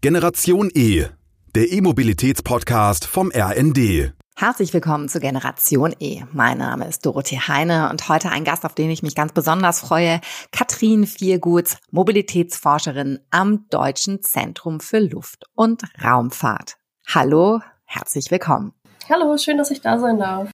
Generation E, der E-Mobilitäts-Podcast vom RND. Herzlich willkommen zu Generation E. Mein Name ist Dorothee Heine und heute ein Gast, auf den ich mich ganz besonders freue, Katrin Vierguts, Mobilitätsforscherin am Deutschen Zentrum für Luft- und Raumfahrt. Hallo, herzlich willkommen. Hallo, schön, dass ich da sein darf.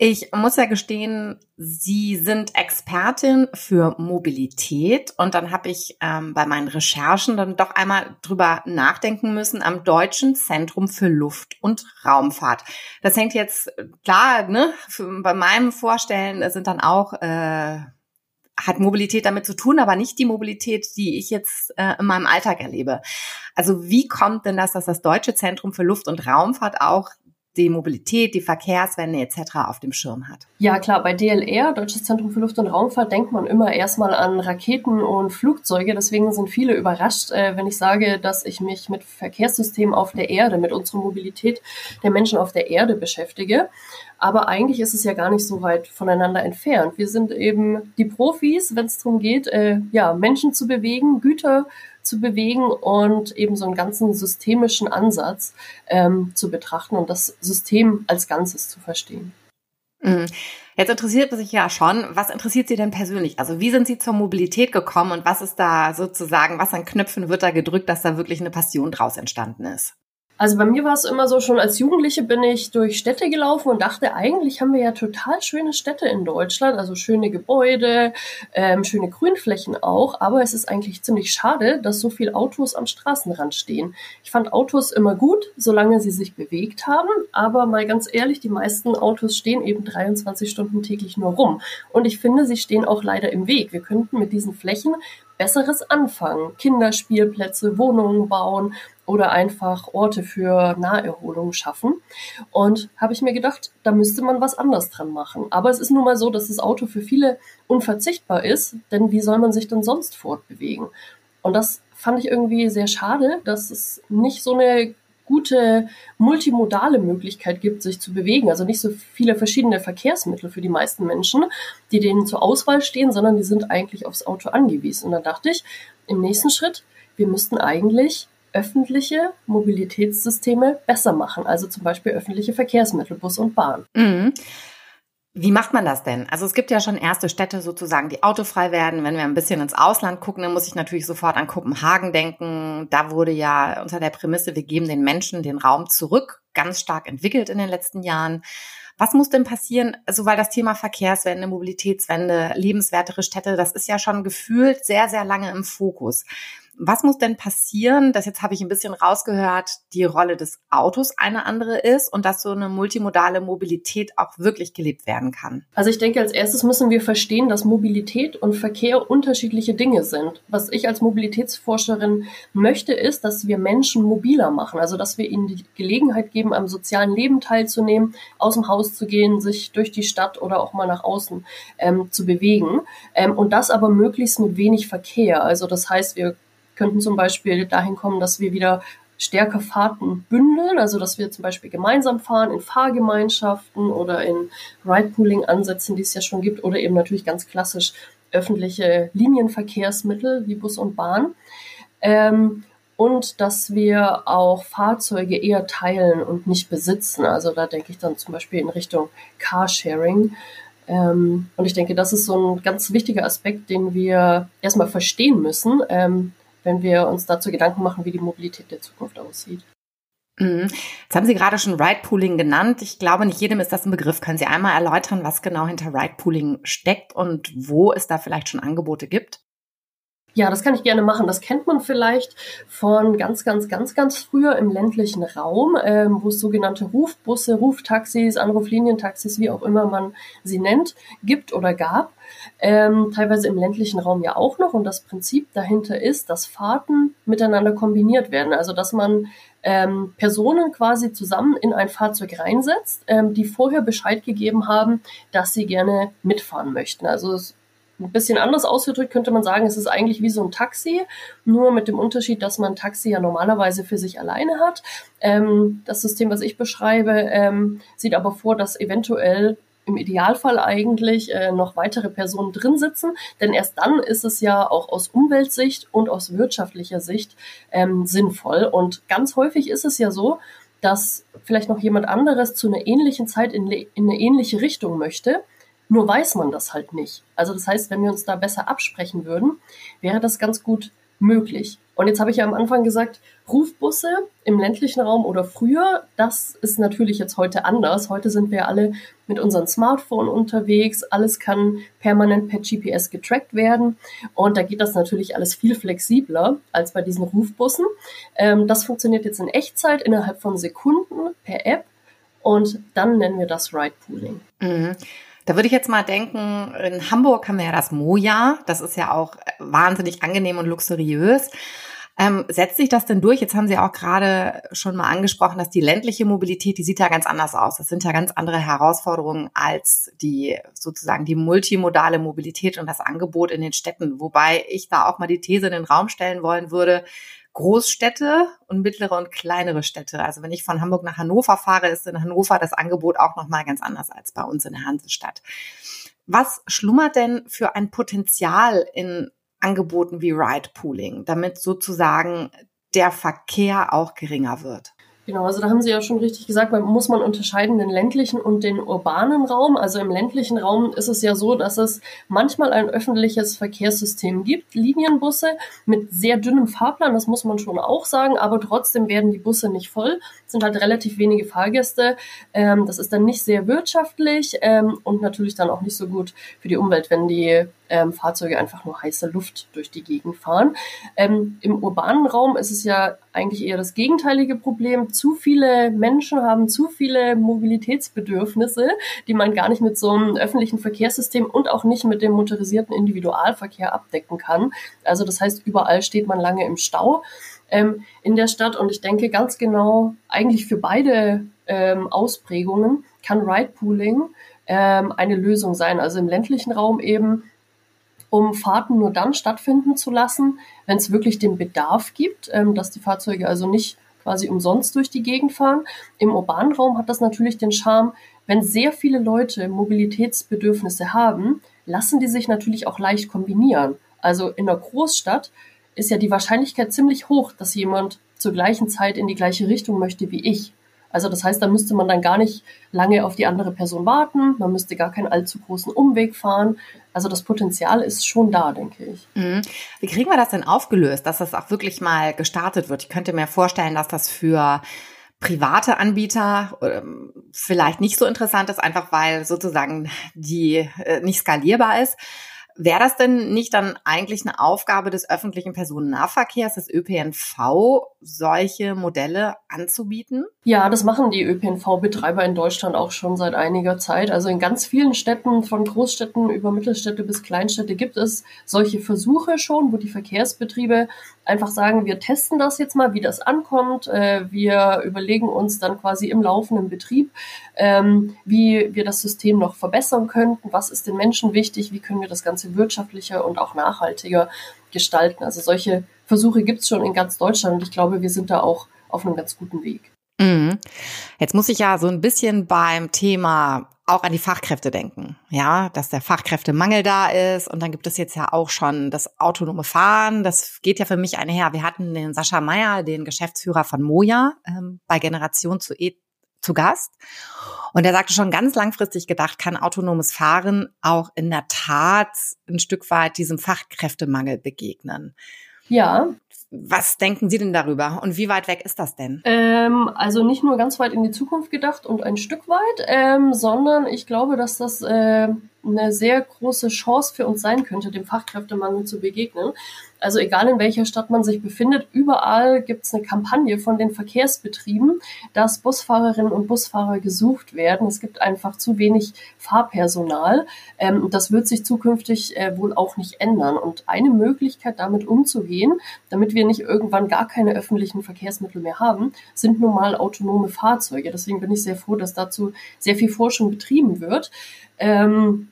Ich muss ja gestehen, Sie sind Expertin für Mobilität und dann habe ich ähm, bei meinen Recherchen dann doch einmal drüber nachdenken müssen am Deutschen Zentrum für Luft- und Raumfahrt. Das hängt jetzt klar, ne? Für, bei meinem Vorstellen sind dann auch äh, hat Mobilität damit zu tun, aber nicht die Mobilität, die ich jetzt äh, in meinem Alltag erlebe. Also wie kommt denn das, dass das Deutsche Zentrum für Luft- und Raumfahrt auch die Mobilität, die Verkehrswende etc. auf dem Schirm hat. Ja klar, bei DLR, Deutsches Zentrum für Luft- und Raumfahrt, denkt man immer erstmal an Raketen und Flugzeuge. Deswegen sind viele überrascht, äh, wenn ich sage, dass ich mich mit Verkehrssystemen auf der Erde, mit unserer Mobilität der Menschen auf der Erde beschäftige. Aber eigentlich ist es ja gar nicht so weit voneinander entfernt. Wir sind eben die Profis, wenn es darum geht, äh, ja, Menschen zu bewegen, Güter zu bewegen und eben so einen ganzen systemischen Ansatz ähm, zu betrachten und das System als Ganzes zu verstehen. Mhm. Jetzt interessiert sich ja schon, was interessiert Sie denn persönlich? Also wie sind Sie zur Mobilität gekommen und was ist da sozusagen, was an Knöpfen wird da gedrückt, dass da wirklich eine Passion draus entstanden ist? Also bei mir war es immer so, schon als Jugendliche bin ich durch Städte gelaufen und dachte, eigentlich haben wir ja total schöne Städte in Deutschland, also schöne Gebäude, ähm, schöne Grünflächen auch, aber es ist eigentlich ziemlich schade, dass so viele Autos am Straßenrand stehen. Ich fand Autos immer gut, solange sie sich bewegt haben, aber mal ganz ehrlich, die meisten Autos stehen eben 23 Stunden täglich nur rum und ich finde, sie stehen auch leider im Weg. Wir könnten mit diesen Flächen Besseres anfangen. Kinderspielplätze, Wohnungen bauen oder einfach Orte für Naherholung schaffen. Und habe ich mir gedacht, da müsste man was anders dran machen. Aber es ist nun mal so, dass das Auto für viele unverzichtbar ist, denn wie soll man sich denn sonst fortbewegen? Und das fand ich irgendwie sehr schade, dass es nicht so eine gute multimodale Möglichkeit gibt, sich zu bewegen. Also nicht so viele verschiedene Verkehrsmittel für die meisten Menschen, die denen zur Auswahl stehen, sondern die sind eigentlich aufs Auto angewiesen. Und da dachte ich, im nächsten Schritt, wir müssten eigentlich öffentliche Mobilitätssysteme besser machen. Also zum Beispiel öffentliche Verkehrsmittel, Bus und Bahn. Mhm. Wie macht man das denn? Also es gibt ja schon erste Städte sozusagen, die autofrei werden. Wenn wir ein bisschen ins Ausland gucken, dann muss ich natürlich sofort an Kopenhagen denken. Da wurde ja unter der Prämisse, wir geben den Menschen den Raum zurück, ganz stark entwickelt in den letzten Jahren. Was muss denn passieren? Also, weil das Thema Verkehrswende, Mobilitätswende, lebenswertere Städte, das ist ja schon gefühlt sehr, sehr lange im Fokus. Was muss denn passieren, dass jetzt habe ich ein bisschen rausgehört, die Rolle des Autos eine andere ist und dass so eine multimodale Mobilität auch wirklich gelebt werden kann? Also ich denke, als erstes müssen wir verstehen, dass Mobilität und Verkehr unterschiedliche Dinge sind. Was ich als Mobilitätsforscherin möchte, ist, dass wir Menschen mobiler machen, also dass wir ihnen die Gelegenheit geben, am sozialen Leben teilzunehmen, aus dem Haus zu gehen, sich durch die Stadt oder auch mal nach außen ähm, zu bewegen. Ähm, und das aber möglichst mit wenig Verkehr. Also das heißt, wir könnten zum Beispiel dahin kommen, dass wir wieder stärker Fahrten bündeln, also dass wir zum Beispiel gemeinsam fahren in Fahrgemeinschaften oder in Ride-Pooling-Ansätzen, die es ja schon gibt, oder eben natürlich ganz klassisch öffentliche Linienverkehrsmittel wie Bus und Bahn. Ähm, und dass wir auch Fahrzeuge eher teilen und nicht besitzen. Also da denke ich dann zum Beispiel in Richtung Carsharing. Ähm, und ich denke, das ist so ein ganz wichtiger Aspekt, den wir erstmal verstehen müssen, ähm, wenn wir uns dazu Gedanken machen, wie die Mobilität der Zukunft aussieht. Mhm. Jetzt haben Sie gerade schon Ride-Pooling genannt. Ich glaube, nicht jedem ist das ein Begriff. Können Sie einmal erläutern, was genau hinter Ride-Pooling steckt und wo es da vielleicht schon Angebote gibt? Ja, das kann ich gerne machen. Das kennt man vielleicht von ganz, ganz, ganz, ganz früher im ländlichen Raum, ähm, wo es sogenannte Rufbusse, Ruftaxis, Anruflinientaxis, wie auch immer man sie nennt, gibt oder gab. Ähm, teilweise im ländlichen Raum ja auch noch. Und das Prinzip dahinter ist, dass Fahrten miteinander kombiniert werden. Also dass man ähm, Personen quasi zusammen in ein Fahrzeug reinsetzt, ähm, die vorher Bescheid gegeben haben, dass sie gerne mitfahren möchten. Also es ein bisschen anders ausgedrückt könnte man sagen, es ist eigentlich wie so ein Taxi, nur mit dem Unterschied, dass man Taxi ja normalerweise für sich alleine hat. Ähm, das System, was ich beschreibe, ähm, sieht aber vor, dass eventuell im Idealfall eigentlich äh, noch weitere Personen drin sitzen, denn erst dann ist es ja auch aus Umweltsicht und aus wirtschaftlicher Sicht ähm, sinnvoll. Und ganz häufig ist es ja so, dass vielleicht noch jemand anderes zu einer ähnlichen Zeit in, in eine ähnliche Richtung möchte. Nur weiß man das halt nicht. Also das heißt, wenn wir uns da besser absprechen würden, wäre das ganz gut möglich. Und jetzt habe ich ja am Anfang gesagt, Rufbusse im ländlichen Raum oder früher, das ist natürlich jetzt heute anders. Heute sind wir alle mit unserem Smartphone unterwegs. Alles kann permanent per GPS getrackt werden. Und da geht das natürlich alles viel flexibler als bei diesen Rufbussen. Ähm, das funktioniert jetzt in Echtzeit innerhalb von Sekunden per App. Und dann nennen wir das Ride Pooling. Mhm. Da würde ich jetzt mal denken, in Hamburg haben wir ja das Moja. Das ist ja auch wahnsinnig angenehm und luxuriös. Ähm, setzt sich das denn durch? Jetzt haben Sie auch gerade schon mal angesprochen, dass die ländliche Mobilität, die sieht ja ganz anders aus. Das sind ja ganz andere Herausforderungen als die sozusagen die multimodale Mobilität und das Angebot in den Städten. Wobei ich da auch mal die These in den Raum stellen wollen würde, Großstädte und mittlere und kleinere Städte. Also wenn ich von Hamburg nach Hannover fahre, ist in Hannover das Angebot auch nochmal ganz anders als bei uns in der Hansestadt. Was schlummert denn für ein Potenzial in Angeboten wie Ride Pooling, damit sozusagen der Verkehr auch geringer wird? Genau, also da haben Sie ja schon richtig gesagt, man muss man unterscheiden den ländlichen und den urbanen Raum. Also im ländlichen Raum ist es ja so, dass es manchmal ein öffentliches Verkehrssystem gibt, Linienbusse mit sehr dünnem Fahrplan, das muss man schon auch sagen, aber trotzdem werden die Busse nicht voll, sind halt relativ wenige Fahrgäste. Ähm, das ist dann nicht sehr wirtschaftlich ähm, und natürlich dann auch nicht so gut für die Umwelt, wenn die ähm, Fahrzeuge einfach nur heiße Luft durch die Gegend fahren. Ähm, Im urbanen Raum ist es ja eigentlich eher das gegenteilige Problem. Zu viele Menschen haben zu viele Mobilitätsbedürfnisse, die man gar nicht mit so einem öffentlichen Verkehrssystem und auch nicht mit dem motorisierten Individualverkehr abdecken kann. Also das heißt, überall steht man lange im Stau ähm, in der Stadt und ich denke ganz genau, eigentlich für beide ähm, Ausprägungen kann Ride Pooling ähm, eine Lösung sein. Also im ländlichen Raum eben um Fahrten nur dann stattfinden zu lassen, wenn es wirklich den Bedarf gibt, ähm, dass die Fahrzeuge also nicht quasi umsonst durch die Gegend fahren. Im urbanen Raum hat das natürlich den Charme, wenn sehr viele Leute Mobilitätsbedürfnisse haben, lassen die sich natürlich auch leicht kombinieren. Also in einer Großstadt ist ja die Wahrscheinlichkeit ziemlich hoch, dass jemand zur gleichen Zeit in die gleiche Richtung möchte wie ich. Also das heißt, da müsste man dann gar nicht lange auf die andere Person warten, man müsste gar keinen allzu großen Umweg fahren. Also das Potenzial ist schon da, denke ich. Mhm. Wie kriegen wir das denn aufgelöst, dass das auch wirklich mal gestartet wird? Ich könnte mir vorstellen, dass das für private Anbieter ähm, vielleicht nicht so interessant ist, einfach weil sozusagen die äh, nicht skalierbar ist. Wäre das denn nicht dann eigentlich eine Aufgabe des öffentlichen Personennahverkehrs, des ÖPNV, solche Modelle anzubieten? Ja, das machen die ÖPNV-Betreiber in Deutschland auch schon seit einiger Zeit. Also in ganz vielen Städten, von Großstädten über Mittelstädte bis Kleinstädte, gibt es solche Versuche schon, wo die Verkehrsbetriebe einfach sagen, wir testen das jetzt mal, wie das ankommt. Äh, wir überlegen uns dann quasi im laufenden Betrieb, ähm, wie wir das System noch verbessern könnten, was ist den Menschen wichtig, wie können wir das Ganze wirtschaftlicher und auch nachhaltiger gestalten. Also solche Versuche gibt es schon in ganz Deutschland und ich glaube, wir sind da auch auf einem ganz guten Weg. Mhm. Jetzt muss ich ja so ein bisschen beim Thema auch an die Fachkräfte denken, ja, dass der Fachkräftemangel da ist und dann gibt es jetzt ja auch schon das autonome Fahren, das geht ja für mich einher. Wir hatten den Sascha Meyer, den Geschäftsführer von Moja, ähm, bei Generation zu, e zu Gast und er sagte schon ganz langfristig gedacht, kann autonomes Fahren auch in der Tat ein Stück weit diesem Fachkräftemangel begegnen. Ja. Was denken Sie denn darüber und wie weit weg ist das denn? Ähm, also nicht nur ganz weit in die Zukunft gedacht und ein Stück weit, ähm, sondern ich glaube, dass das äh, eine sehr große Chance für uns sein könnte, dem Fachkräftemangel zu begegnen. Also egal in welcher Stadt man sich befindet, überall gibt es eine Kampagne von den Verkehrsbetrieben, dass Busfahrerinnen und Busfahrer gesucht werden. Es gibt einfach zu wenig Fahrpersonal. Ähm, das wird sich zukünftig äh, wohl auch nicht ändern. Und eine Möglichkeit, damit umzugehen, damit wir nicht irgendwann gar keine öffentlichen Verkehrsmittel mehr haben, sind nun mal autonome Fahrzeuge. Deswegen bin ich sehr froh, dass dazu sehr viel Forschung betrieben wird. Ähm,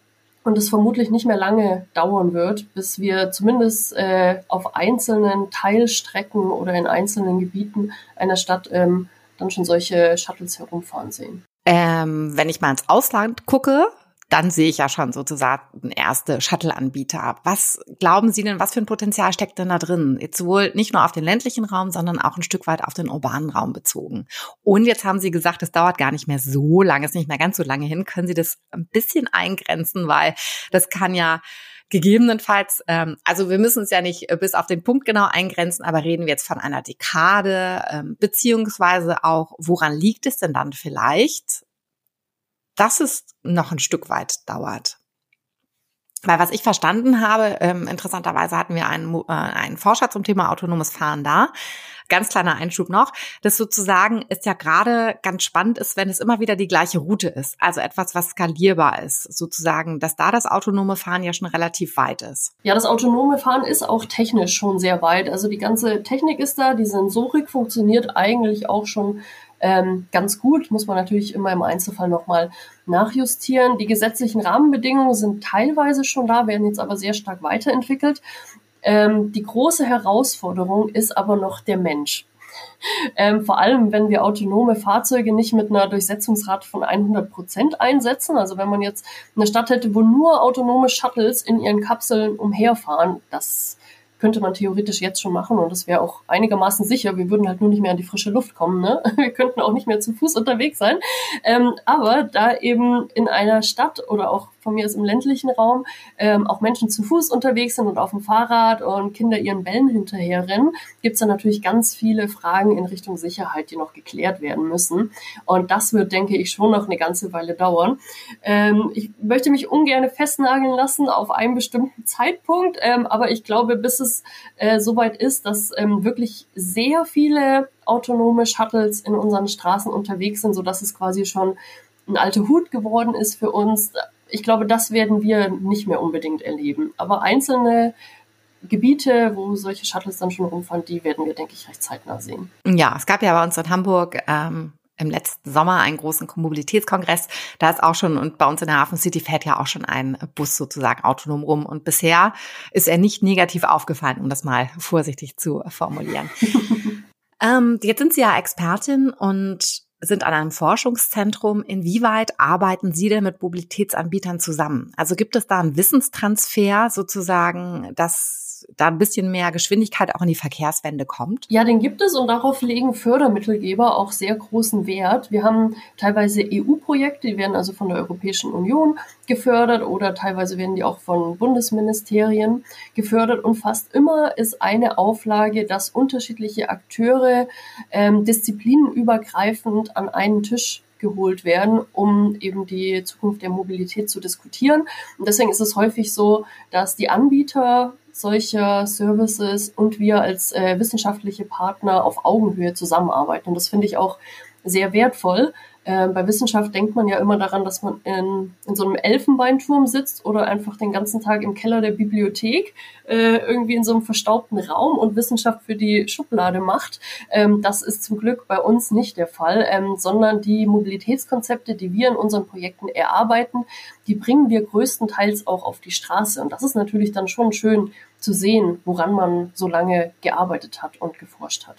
und es vermutlich nicht mehr lange dauern wird, bis wir zumindest äh, auf einzelnen Teilstrecken oder in einzelnen Gebieten einer Stadt ähm, dann schon solche Shuttles herumfahren sehen. Ähm, wenn ich mal ins Ausland gucke, dann sehe ich ja schon sozusagen erste Shuttle-Anbieter. Was glauben Sie denn, was für ein Potenzial steckt denn da drin? Jetzt wohl nicht nur auf den ländlichen Raum, sondern auch ein Stück weit auf den urbanen Raum bezogen. Und jetzt haben Sie gesagt, es dauert gar nicht mehr so lange, ist nicht mehr ganz so lange hin. Können Sie das ein bisschen eingrenzen, weil das kann ja gegebenenfalls, ähm, also wir müssen es ja nicht bis auf den Punkt genau eingrenzen, aber reden wir jetzt von einer Dekade, ähm, beziehungsweise auch, woran liegt es denn dann vielleicht? Dass es noch ein Stück weit dauert. Weil was ich verstanden habe, ähm, interessanterweise hatten wir einen, äh, einen Forscher zum Thema autonomes Fahren da. Ganz kleiner Einschub noch, dass sozusagen es ja gerade ganz spannend ist, wenn es immer wieder die gleiche Route ist. Also etwas, was skalierbar ist, sozusagen, dass da das autonome Fahren ja schon relativ weit ist. Ja, das autonome Fahren ist auch technisch schon sehr weit. Also die ganze Technik ist da, die Sensorik funktioniert eigentlich auch schon ähm, ganz gut. Muss man natürlich immer im Einzelfall nochmal nachjustieren. Die gesetzlichen Rahmenbedingungen sind teilweise schon da, werden jetzt aber sehr stark weiterentwickelt. Ähm, die große Herausforderung ist aber noch der Mensch. Ähm, vor allem, wenn wir autonome Fahrzeuge nicht mit einer Durchsetzungsrate von 100 Prozent einsetzen. Also wenn man jetzt eine Stadt hätte, wo nur autonome Shuttles in ihren Kapseln umherfahren, das könnte man theoretisch jetzt schon machen und das wäre auch einigermaßen sicher. Wir würden halt nur nicht mehr an die frische Luft kommen. Ne? Wir könnten auch nicht mehr zu Fuß unterwegs sein. Ähm, aber da eben in einer Stadt oder auch von mir ist im ländlichen Raum ähm, auch Menschen zu Fuß unterwegs sind und auf dem Fahrrad und Kinder ihren Bällen hinterherrennen, gibt es da natürlich ganz viele Fragen in Richtung Sicherheit, die noch geklärt werden müssen. Und das wird, denke ich, schon noch eine ganze Weile dauern. Ähm, ich möchte mich ungern festnageln lassen auf einen bestimmten Zeitpunkt, ähm, aber ich glaube, bis es äh, soweit ist, dass ähm, wirklich sehr viele autonome Shuttles in unseren Straßen unterwegs sind, so dass es quasi schon ein alter Hut geworden ist für uns ich glaube, das werden wir nicht mehr unbedingt erleben. Aber einzelne Gebiete, wo solche Shuttles dann schon rumfahren, die werden wir, denke ich, recht zeitnah sehen. Ja, es gab ja bei uns in Hamburg ähm, im letzten Sommer einen großen Mobilitätskongress. Da ist auch schon, und bei uns in der Hafen City fährt ja auch schon ein Bus sozusagen autonom rum. Und bisher ist er nicht negativ aufgefallen, um das mal vorsichtig zu formulieren. ähm, jetzt sind Sie ja Expertin und sind an einem Forschungszentrum. Inwieweit arbeiten Sie denn mit Mobilitätsanbietern zusammen? Also gibt es da einen Wissenstransfer sozusagen, dass da ein bisschen mehr Geschwindigkeit auch in die Verkehrswende kommt? Ja, den gibt es und darauf legen Fördermittelgeber auch sehr großen Wert. Wir haben teilweise EU-Projekte, die werden also von der Europäischen Union gefördert oder teilweise werden die auch von Bundesministerien gefördert und fast immer ist eine Auflage, dass unterschiedliche Akteure ähm, disziplinenübergreifend an einen Tisch geholt werden, um eben die Zukunft der Mobilität zu diskutieren. Und deswegen ist es häufig so, dass die Anbieter solcher Services und wir als äh, wissenschaftliche Partner auf Augenhöhe zusammenarbeiten. Und das finde ich auch sehr wertvoll, äh, bei Wissenschaft denkt man ja immer daran, dass man in, in so einem Elfenbeinturm sitzt oder einfach den ganzen Tag im Keller der Bibliothek äh, irgendwie in so einem verstaubten Raum und Wissenschaft für die Schublade macht. Ähm, das ist zum Glück bei uns nicht der Fall, ähm, sondern die Mobilitätskonzepte, die wir in unseren Projekten erarbeiten, die bringen wir größtenteils auch auf die Straße. Und das ist natürlich dann schon schön zu sehen, woran man so lange gearbeitet hat und geforscht hat.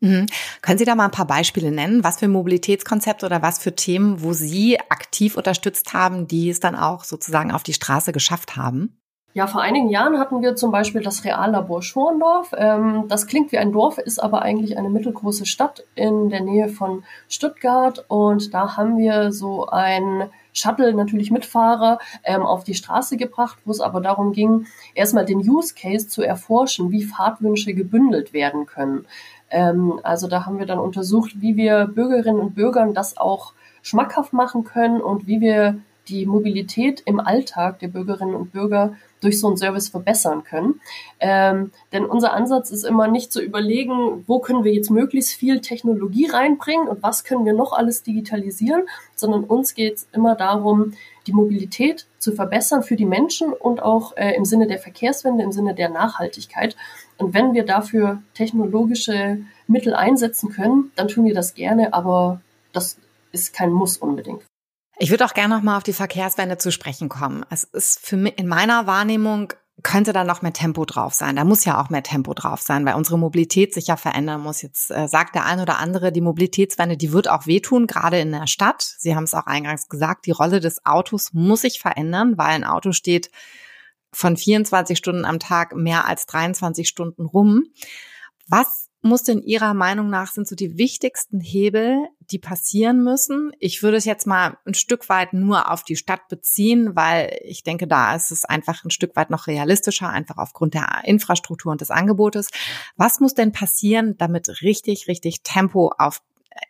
Mhm. Können Sie da mal ein paar Beispiele nennen? Was für Mobilitätskonzepte oder was für Themen, wo Sie aktiv unterstützt haben, die es dann auch sozusagen auf die Straße geschafft haben? Ja, vor einigen Jahren hatten wir zum Beispiel das Reallabor Schorndorf. Ähm, das klingt wie ein Dorf, ist aber eigentlich eine mittelgroße Stadt in der Nähe von Stuttgart. Und da haben wir so ein Shuttle natürlich Mitfahrer ähm, auf die Straße gebracht, wo es aber darum ging, erstmal den Use Case zu erforschen, wie Fahrtwünsche gebündelt werden können. Ähm, also da haben wir dann untersucht, wie wir Bürgerinnen und Bürgern das auch schmackhaft machen können und wie wir die Mobilität im Alltag der Bürgerinnen und Bürger durch so einen Service verbessern können. Ähm, denn unser Ansatz ist immer nicht zu überlegen, wo können wir jetzt möglichst viel Technologie reinbringen und was können wir noch alles digitalisieren, sondern uns geht es immer darum, die Mobilität zu verbessern für die Menschen und auch äh, im Sinne der Verkehrswende, im Sinne der Nachhaltigkeit. Und wenn wir dafür technologische Mittel einsetzen können, dann tun wir das gerne, aber das ist kein Muss unbedingt. Ich würde auch gerne noch mal auf die Verkehrswende zu sprechen kommen. Es ist für mich in meiner Wahrnehmung könnte da noch mehr Tempo drauf sein. Da muss ja auch mehr Tempo drauf sein, weil unsere Mobilität sich ja verändern muss. Jetzt äh, sagt der ein oder andere, die Mobilitätswende, die wird auch wehtun, gerade in der Stadt. Sie haben es auch eingangs gesagt, die Rolle des Autos muss sich verändern, weil ein Auto steht von 24 Stunden am Tag mehr als 23 Stunden rum. Was muss denn Ihrer Meinung nach sind so die wichtigsten Hebel, die passieren müssen? Ich würde es jetzt mal ein Stück weit nur auf die Stadt beziehen, weil ich denke, da ist es einfach ein Stück weit noch realistischer, einfach aufgrund der Infrastruktur und des Angebotes. Was muss denn passieren, damit richtig, richtig Tempo auf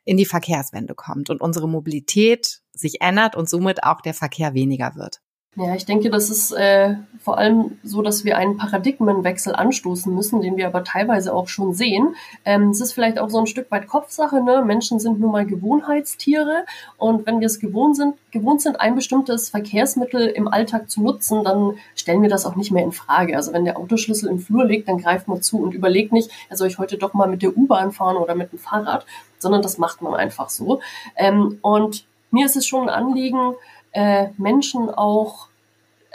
in die Verkehrswende kommt und unsere Mobilität sich ändert und somit auch der Verkehr weniger wird? Ja, ich denke, das ist äh, vor allem so, dass wir einen Paradigmenwechsel anstoßen müssen, den wir aber teilweise auch schon sehen. Ähm, es ist vielleicht auch so ein Stück weit Kopfsache. Ne? Menschen sind nun mal Gewohnheitstiere und wenn wir es gewohnt sind, gewohnt sind, ein bestimmtes Verkehrsmittel im Alltag zu nutzen, dann stellen wir das auch nicht mehr in Frage. Also wenn der Autoschlüssel im Flur liegt, dann greift man zu und überlegt nicht, ja, soll ich heute doch mal mit der U-Bahn fahren oder mit dem Fahrrad, sondern das macht man einfach so. Ähm, und mir ist es schon ein Anliegen, äh, Menschen auch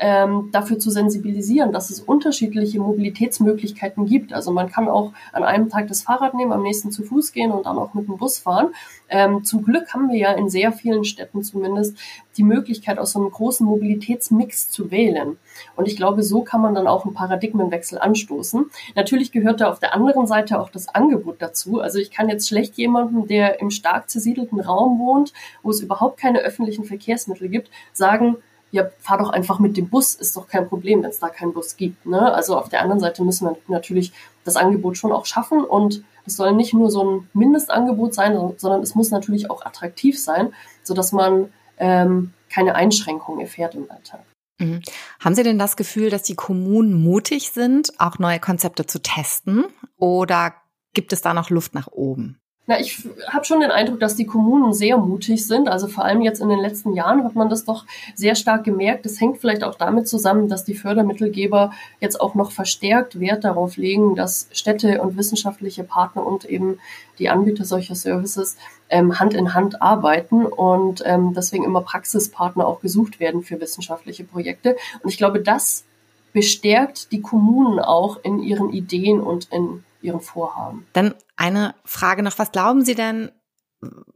ähm, dafür zu sensibilisieren, dass es unterschiedliche Mobilitätsmöglichkeiten gibt. Also man kann auch an einem Tag das Fahrrad nehmen, am nächsten zu Fuß gehen und dann auch mit dem Bus fahren. Ähm, zum Glück haben wir ja in sehr vielen Städten zumindest die Möglichkeit, aus so einem großen Mobilitätsmix zu wählen. Und ich glaube, so kann man dann auch einen Paradigmenwechsel anstoßen. Natürlich gehört da auf der anderen Seite auch das Angebot dazu. Also ich kann jetzt schlecht jemandem, der im stark zersiedelten Raum wohnt, wo es überhaupt keine öffentlichen Verkehrsmittel gibt, sagen, ja, fahr doch einfach mit dem Bus, ist doch kein Problem, wenn es da keinen Bus gibt. Ne? Also auf der anderen Seite müssen wir natürlich das Angebot schon auch schaffen und es soll nicht nur so ein Mindestangebot sein, sondern es muss natürlich auch attraktiv sein, sodass man ähm, keine Einschränkungen erfährt im Alltag. Mhm. Haben Sie denn das Gefühl, dass die Kommunen mutig sind, auch neue Konzepte zu testen? Oder gibt es da noch Luft nach oben? Na, ich habe schon den Eindruck, dass die Kommunen sehr mutig sind. Also vor allem jetzt in den letzten Jahren hat man das doch sehr stark gemerkt. Das hängt vielleicht auch damit zusammen, dass die Fördermittelgeber jetzt auch noch verstärkt Wert darauf legen, dass Städte und wissenschaftliche Partner und eben die Anbieter solcher Services ähm, Hand in Hand arbeiten und ähm, deswegen immer Praxispartner auch gesucht werden für wissenschaftliche Projekte. Und ich glaube, das bestärkt die Kommunen auch in ihren Ideen und in ihren Vorhaben. Dann eine Frage noch, was glauben Sie denn,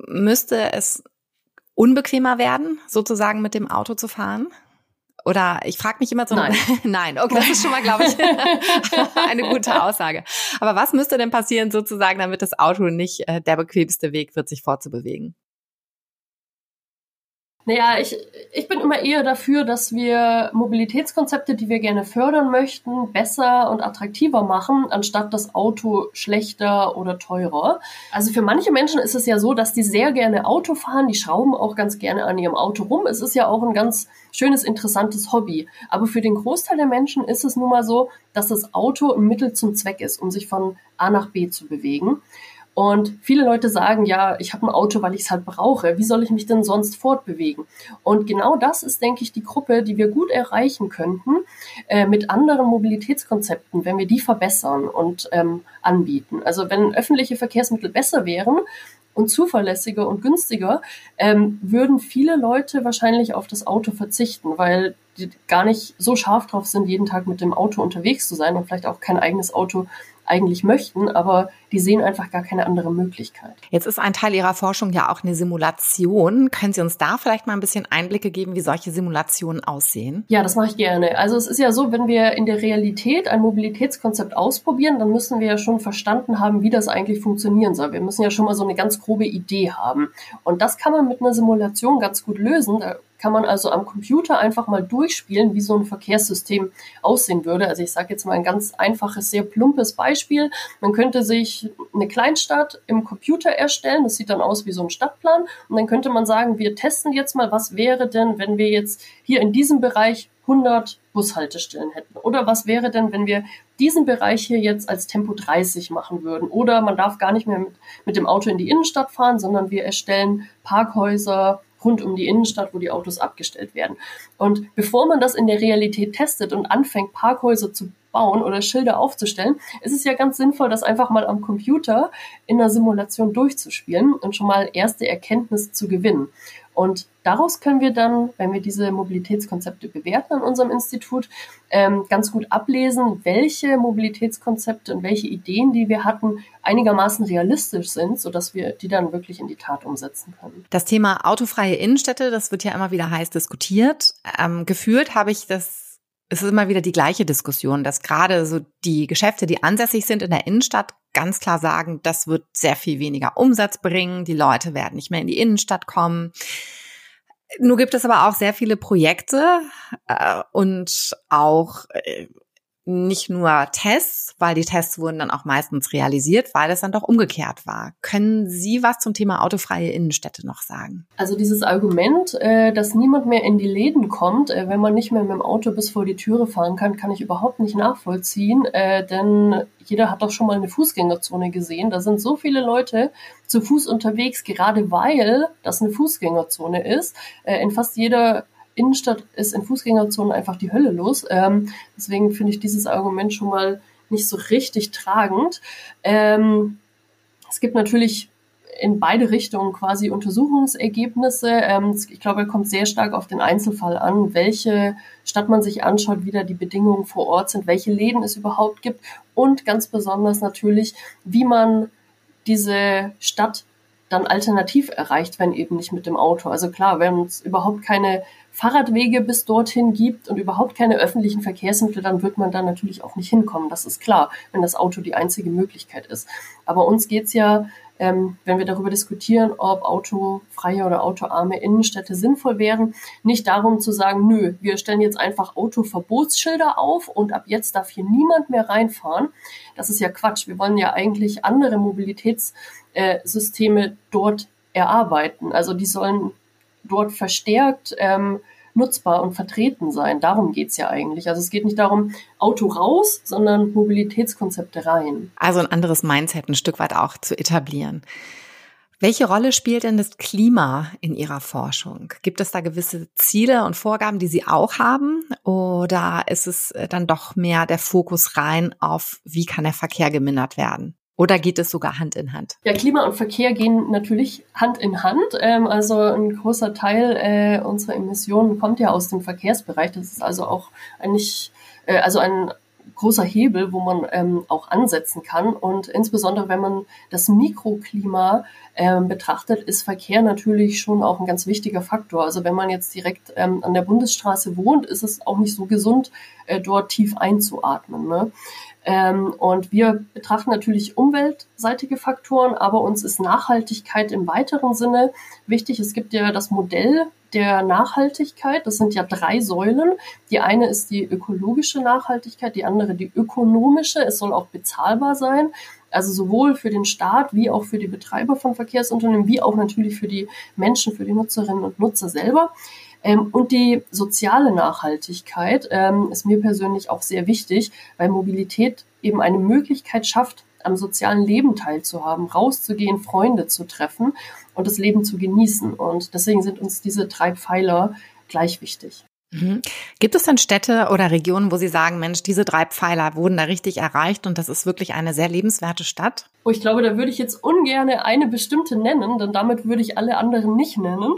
müsste es unbequemer werden, sozusagen mit dem Auto zu fahren? Oder ich frage mich immer so, nein, nein, okay, das ist schon mal, glaube ich, eine gute Aussage. Aber was müsste denn passieren, sozusagen, damit das Auto nicht äh, der bequemste Weg wird, sich fortzubewegen? Naja, ich, ich bin immer eher dafür, dass wir Mobilitätskonzepte, die wir gerne fördern möchten, besser und attraktiver machen, anstatt das Auto schlechter oder teurer. Also für manche Menschen ist es ja so, dass die sehr gerne Auto fahren, die schrauben auch ganz gerne an ihrem Auto rum. Es ist ja auch ein ganz schönes, interessantes Hobby. Aber für den Großteil der Menschen ist es nun mal so, dass das Auto ein Mittel zum Zweck ist, um sich von A nach B zu bewegen. Und viele Leute sagen, ja, ich habe ein Auto, weil ich es halt brauche. Wie soll ich mich denn sonst fortbewegen? Und genau das ist, denke ich, die Gruppe, die wir gut erreichen könnten äh, mit anderen Mobilitätskonzepten, wenn wir die verbessern und ähm, anbieten. Also wenn öffentliche Verkehrsmittel besser wären, und zuverlässiger und günstiger, ähm, würden viele Leute wahrscheinlich auf das Auto verzichten, weil die gar nicht so scharf drauf sind, jeden Tag mit dem Auto unterwegs zu sein und vielleicht auch kein eigenes Auto eigentlich möchten, aber die sehen einfach gar keine andere Möglichkeit. Jetzt ist ein Teil Ihrer Forschung ja auch eine Simulation. Können Sie uns da vielleicht mal ein bisschen Einblicke geben, wie solche Simulationen aussehen? Ja, das mache ich gerne. Also es ist ja so, wenn wir in der Realität ein Mobilitätskonzept ausprobieren, dann müssen wir ja schon verstanden haben, wie das eigentlich funktionieren soll. Wir müssen ja schon mal so eine ganz grobe Idee haben. Und das kann man mit einer Simulation ganz gut lösen. Da kann man also am Computer einfach mal durchspielen, wie so ein Verkehrssystem aussehen würde. Also ich sage jetzt mal ein ganz einfaches, sehr plumpes Beispiel. Man könnte sich eine Kleinstadt im Computer erstellen. Das sieht dann aus wie so ein Stadtplan. Und dann könnte man sagen, wir testen jetzt mal, was wäre denn, wenn wir jetzt hier in diesem Bereich 100 Bushaltestellen hätten? Oder was wäre denn, wenn wir diesen Bereich hier jetzt als Tempo 30 machen würden? Oder man darf gar nicht mehr mit, mit dem Auto in die Innenstadt fahren, sondern wir erstellen Parkhäuser, rund um die Innenstadt, wo die Autos abgestellt werden. Und bevor man das in der Realität testet und anfängt, Parkhäuser zu bauen oder Schilder aufzustellen, ist es ja ganz sinnvoll, das einfach mal am Computer in einer Simulation durchzuspielen und schon mal erste Erkenntnisse zu gewinnen. Und daraus können wir dann, wenn wir diese Mobilitätskonzepte bewerten an unserem Institut, ähm, ganz gut ablesen, welche Mobilitätskonzepte und welche Ideen, die wir hatten, einigermaßen realistisch sind, sodass wir die dann wirklich in die Tat umsetzen können. Das Thema autofreie Innenstädte, das wird ja immer wieder heiß diskutiert. Ähm, gefühlt habe ich das es ist immer wieder die gleiche Diskussion, dass gerade so die Geschäfte, die ansässig sind in der Innenstadt, ganz klar sagen, das wird sehr viel weniger Umsatz bringen, die Leute werden nicht mehr in die Innenstadt kommen. Nur gibt es aber auch sehr viele Projekte äh, und auch äh, nicht nur Tests, weil die Tests wurden dann auch meistens realisiert, weil es dann doch umgekehrt war. Können Sie was zum Thema autofreie Innenstädte noch sagen? Also dieses Argument, äh, dass niemand mehr in die Läden kommt, äh, wenn man nicht mehr mit dem Auto bis vor die Türe fahren kann, kann ich überhaupt nicht nachvollziehen, äh, denn jeder hat doch schon mal eine Fußgängerzone gesehen. Da sind so viele Leute zu Fuß unterwegs, gerade weil das eine Fußgängerzone ist. in fast jeder Innenstadt ist in Fußgängerzonen einfach die Hölle los. Ähm, deswegen finde ich dieses Argument schon mal nicht so richtig tragend. Ähm, es gibt natürlich in beide Richtungen quasi Untersuchungsergebnisse. Ähm, ich glaube, er kommt sehr stark auf den Einzelfall an, welche Stadt man sich anschaut, wie da die Bedingungen vor Ort sind, welche Läden es überhaupt gibt und ganz besonders natürlich, wie man diese Stadt dann alternativ erreicht, wenn eben nicht mit dem Auto. Also klar, wenn es überhaupt keine Fahrradwege bis dorthin gibt und überhaupt keine öffentlichen Verkehrsmittel, dann wird man da natürlich auch nicht hinkommen. Das ist klar, wenn das Auto die einzige Möglichkeit ist. Aber uns geht's ja, ähm, wenn wir darüber diskutieren, ob autofreie oder autoarme Innenstädte sinnvoll wären, nicht darum zu sagen, nö, wir stellen jetzt einfach Autoverbotsschilder auf und ab jetzt darf hier niemand mehr reinfahren. Das ist ja Quatsch. Wir wollen ja eigentlich andere Mobilitätssysteme dort erarbeiten. Also die sollen dort verstärkt ähm, nutzbar und vertreten sein. Darum geht's ja eigentlich. Also es geht nicht darum, Auto raus, sondern Mobilitätskonzepte rein. Also ein anderes Mindset ein Stück weit auch zu etablieren. Welche Rolle spielt denn das Klima in Ihrer Forschung? Gibt es da gewisse Ziele und Vorgaben, die Sie auch haben? Oder ist es äh, dann doch mehr der Fokus rein auf, wie kann der Verkehr gemindert werden? Oder geht es sogar Hand in Hand? Ja, Klima und Verkehr gehen natürlich Hand in Hand. Ähm, also ein großer Teil äh, unserer Emissionen kommt ja aus dem Verkehrsbereich. Das ist also auch eigentlich, äh, also ein großer Hebel, wo man ähm, auch ansetzen kann. Und insbesondere, wenn man das Mikroklima ähm, betrachtet, ist Verkehr natürlich schon auch ein ganz wichtiger Faktor. Also wenn man jetzt direkt an der Bundesstraße wohnt, ist es auch nicht so gesund, äh, dort tief einzuatmen. Ne? Ähm, und wir betrachten natürlich umweltseitige Faktoren, aber uns ist Nachhaltigkeit im weiteren Sinne wichtig. Es gibt ja das Modell der Nachhaltigkeit. Das sind ja drei Säulen. Die eine ist die ökologische Nachhaltigkeit, die andere die ökonomische. Es soll auch bezahlbar sein. Also sowohl für den Staat wie auch für die Betreiber von Verkehrsunternehmen, wie auch natürlich für die Menschen, für die Nutzerinnen und Nutzer selber. Ähm, und die soziale Nachhaltigkeit ähm, ist mir persönlich auch sehr wichtig, weil Mobilität eben eine Möglichkeit schafft, am sozialen Leben teilzuhaben, rauszugehen, Freunde zu treffen und das Leben zu genießen. Und deswegen sind uns diese drei Pfeiler gleich wichtig. Mhm. Gibt es denn Städte oder Regionen, wo Sie sagen, Mensch, diese drei Pfeiler wurden da richtig erreicht und das ist wirklich eine sehr lebenswerte Stadt? Oh, ich glaube, da würde ich jetzt ungern eine bestimmte nennen, denn damit würde ich alle anderen nicht nennen.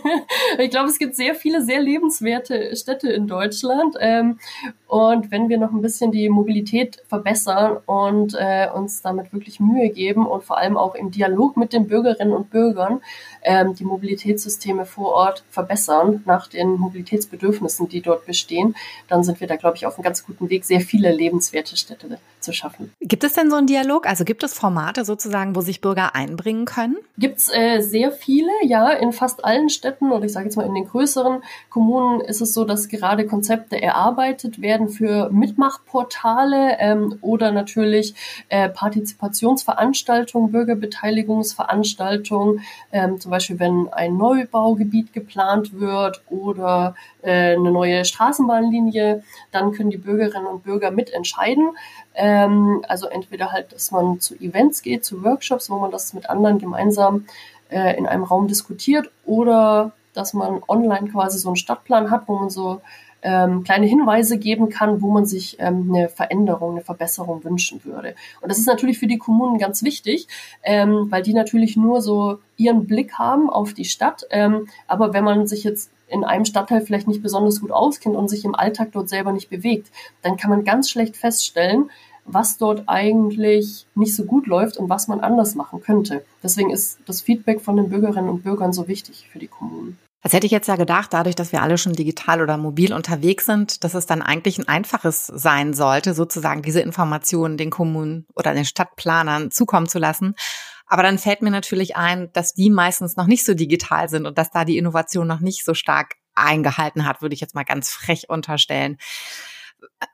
ich glaube, es gibt sehr viele sehr lebenswerte Städte in Deutschland. Ähm, und wenn wir noch ein bisschen die Mobilität verbessern und äh, uns damit wirklich Mühe geben und vor allem auch im Dialog mit den Bürgerinnen und Bürgern ähm, die Mobilitätssysteme vor Ort verbessern nach den Mobilitätsbedürfnissen, die dort bestehen, dann sind wir da, glaube ich, auf einem ganz guten Weg, sehr viele lebenswerte Städte zu schaffen. Gibt es denn so einen Dialog? Also gibt es Formate sozusagen, wo sich Bürger einbringen können? Gibt's äh, sehr viele, ja. In fast allen Städten oder ich sage jetzt mal in den größeren Kommunen ist es so, dass gerade Konzepte erarbeitet werden für Mitmachportale ähm, oder natürlich äh, Partizipationsveranstaltungen, Bürgerbeteiligungsveranstaltungen, ähm, zum Beispiel wenn ein Neubaugebiet geplant wird oder äh, eine neue Straßenbahnlinie, dann können die Bürgerinnen und Bürger mitentscheiden. Ähm, also entweder halt, dass man zu Events geht, zu Workshops, wo man das mit anderen gemeinsam äh, in einem Raum diskutiert oder dass man online quasi so einen Stadtplan hat, wo man so ähm, kleine Hinweise geben kann, wo man sich ähm, eine Veränderung, eine Verbesserung wünschen würde. Und das ist natürlich für die Kommunen ganz wichtig, ähm, weil die natürlich nur so ihren Blick haben auf die Stadt. Ähm, aber wenn man sich jetzt in einem Stadtteil vielleicht nicht besonders gut auskennt und sich im Alltag dort selber nicht bewegt, dann kann man ganz schlecht feststellen, was dort eigentlich nicht so gut läuft und was man anders machen könnte. Deswegen ist das Feedback von den Bürgerinnen und Bürgern so wichtig für die Kommunen. Das hätte ich jetzt ja gedacht, dadurch, dass wir alle schon digital oder mobil unterwegs sind, dass es dann eigentlich ein einfaches sein sollte, sozusagen diese Informationen den Kommunen oder den Stadtplanern zukommen zu lassen. Aber dann fällt mir natürlich ein, dass die meistens noch nicht so digital sind und dass da die Innovation noch nicht so stark eingehalten hat, würde ich jetzt mal ganz frech unterstellen.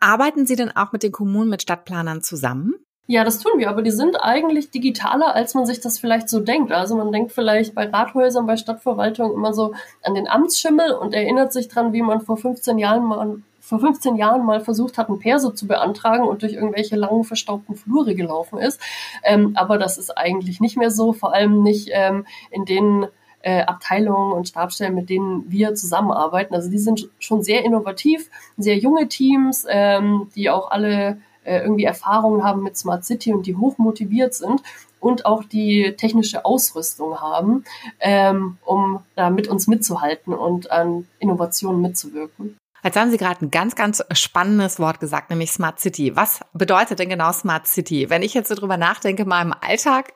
Arbeiten Sie denn auch mit den Kommunen, mit Stadtplanern zusammen? Ja, das tun wir, aber die sind eigentlich digitaler, als man sich das vielleicht so denkt. Also man denkt vielleicht bei Rathäusern, bei Stadtverwaltung immer so an den Amtsschimmel und erinnert sich dran, wie man vor 15 Jahren mal vor 15 Jahren mal versucht hat, ein Perso zu beantragen und durch irgendwelche langen verstaubten Flure gelaufen ist. Ähm, aber das ist eigentlich nicht mehr so, vor allem nicht ähm, in den äh, Abteilungen und Stabstellen, mit denen wir zusammenarbeiten. Also die sind schon sehr innovativ, sehr junge Teams, ähm, die auch alle äh, irgendwie Erfahrungen haben mit Smart City und die hoch motiviert sind und auch die technische Ausrüstung haben, ähm, um da mit uns mitzuhalten und an Innovationen mitzuwirken. Jetzt haben Sie gerade ein ganz, ganz spannendes Wort gesagt, nämlich Smart City. Was bedeutet denn genau Smart City? Wenn ich jetzt so drüber nachdenke, mal im Alltag,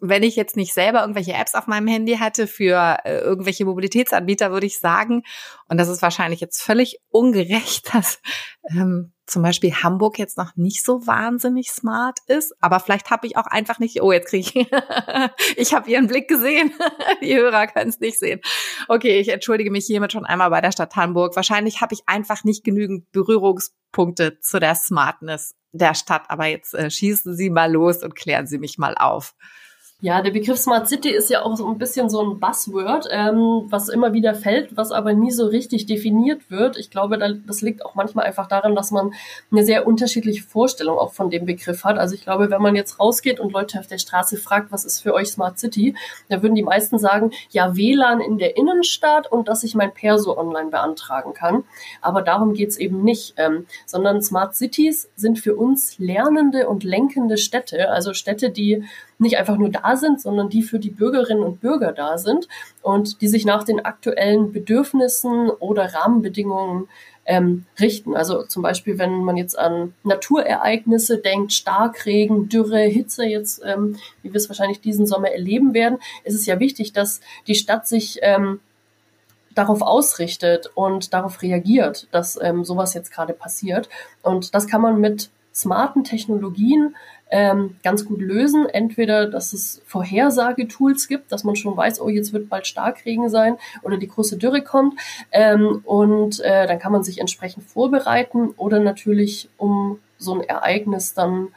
wenn ich jetzt nicht selber irgendwelche Apps auf meinem Handy hatte für äh, irgendwelche Mobilitätsanbieter, würde ich sagen, und das ist wahrscheinlich jetzt völlig ungerecht, dass ähm, zum Beispiel Hamburg jetzt noch nicht so wahnsinnig smart ist, aber vielleicht habe ich auch einfach nicht, oh, jetzt kriege ich, ich habe ihren Blick gesehen, die Hörer können es nicht sehen. Okay, ich entschuldige mich hiermit schon einmal bei der Stadt Hamburg. Wahrscheinlich habe ich einfach nicht genügend Berührungspunkte zu der Smartness der Stadt, aber jetzt äh, schießen Sie mal los und klären Sie mich mal auf. Ja, der Begriff Smart City ist ja auch so ein bisschen so ein Buzzword, ähm, was immer wieder fällt, was aber nie so richtig definiert wird. Ich glaube, das liegt auch manchmal einfach daran, dass man eine sehr unterschiedliche Vorstellung auch von dem Begriff hat. Also ich glaube, wenn man jetzt rausgeht und Leute auf der Straße fragt, was ist für euch Smart City, dann würden die meisten sagen, ja, WLAN in der Innenstadt und dass ich mein Perso online beantragen kann. Aber darum geht's eben nicht, ähm, sondern Smart Cities sind für uns lernende und lenkende Städte, also Städte, die nicht einfach nur da sind, sondern die für die Bürgerinnen und Bürger da sind und die sich nach den aktuellen Bedürfnissen oder Rahmenbedingungen ähm, richten. Also zum Beispiel, wenn man jetzt an Naturereignisse denkt, Starkregen, Dürre, Hitze jetzt, ähm, wie wir es wahrscheinlich diesen Sommer erleben werden, ist es ja wichtig, dass die Stadt sich ähm, darauf ausrichtet und darauf reagiert, dass ähm, sowas jetzt gerade passiert. Und das kann man mit smarten Technologien ähm, ganz gut lösen. Entweder, dass es Vorhersagetools gibt, dass man schon weiß, oh, jetzt wird bald Starkregen sein oder die große Dürre kommt. Ähm, und äh, dann kann man sich entsprechend vorbereiten oder natürlich, um so ein Ereignis dann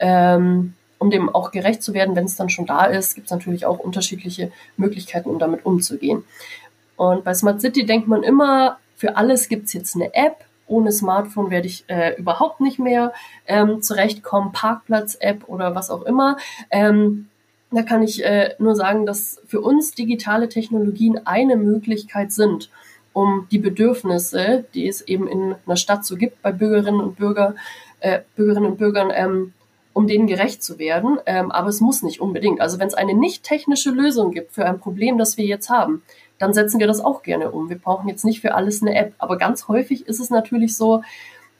ähm, um dem auch gerecht zu werden, wenn es dann schon da ist, gibt es natürlich auch unterschiedliche Möglichkeiten, um damit umzugehen. Und bei Smart City denkt man immer, für alles gibt es jetzt eine App, ohne Smartphone werde ich äh, überhaupt nicht mehr ähm, zurechtkommen, Parkplatz-App oder was auch immer. Ähm, da kann ich äh, nur sagen, dass für uns digitale Technologien eine Möglichkeit sind, um die Bedürfnisse, die es eben in einer Stadt so gibt bei Bürgerinnen und Bürger, äh, Bürgerinnen und Bürgern, ähm, um denen gerecht zu werden. Ähm, aber es muss nicht unbedingt. Also wenn es eine nicht technische Lösung gibt für ein Problem, das wir jetzt haben, dann setzen wir das auch gerne um. Wir brauchen jetzt nicht für alles eine App. Aber ganz häufig ist es natürlich so,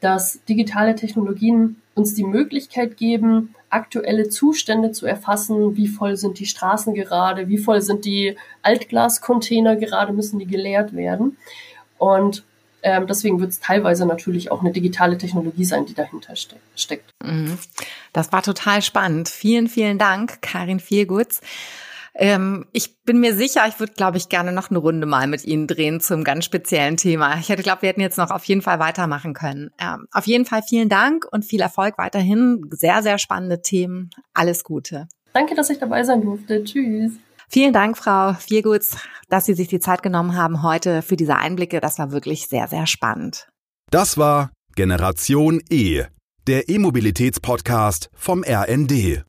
dass digitale Technologien uns die Möglichkeit geben, aktuelle Zustände zu erfassen. Wie voll sind die Straßen gerade? Wie voll sind die Altglascontainer gerade? Müssen die geleert werden? Und ähm, deswegen wird es teilweise natürlich auch eine digitale Technologie sein, die dahinter ste steckt. Mhm. Das war total spannend. Vielen, vielen Dank, Karin Vielgutz. Ähm, ich bin mir sicher, ich würde, glaube ich, gerne noch eine Runde mal mit Ihnen drehen zum ganz speziellen Thema. Ich hätte, glaube, wir hätten jetzt noch auf jeden Fall weitermachen können. Ähm, auf jeden Fall vielen Dank und viel Erfolg weiterhin. Sehr, sehr spannende Themen. Alles Gute. Danke, dass ich dabei sein durfte. Tschüss. Vielen Dank, Frau Vierguts, dass Sie sich die Zeit genommen haben heute für diese Einblicke. Das war wirklich sehr, sehr spannend. Das war Generation E, der E-Mobilitäts-Podcast vom RND.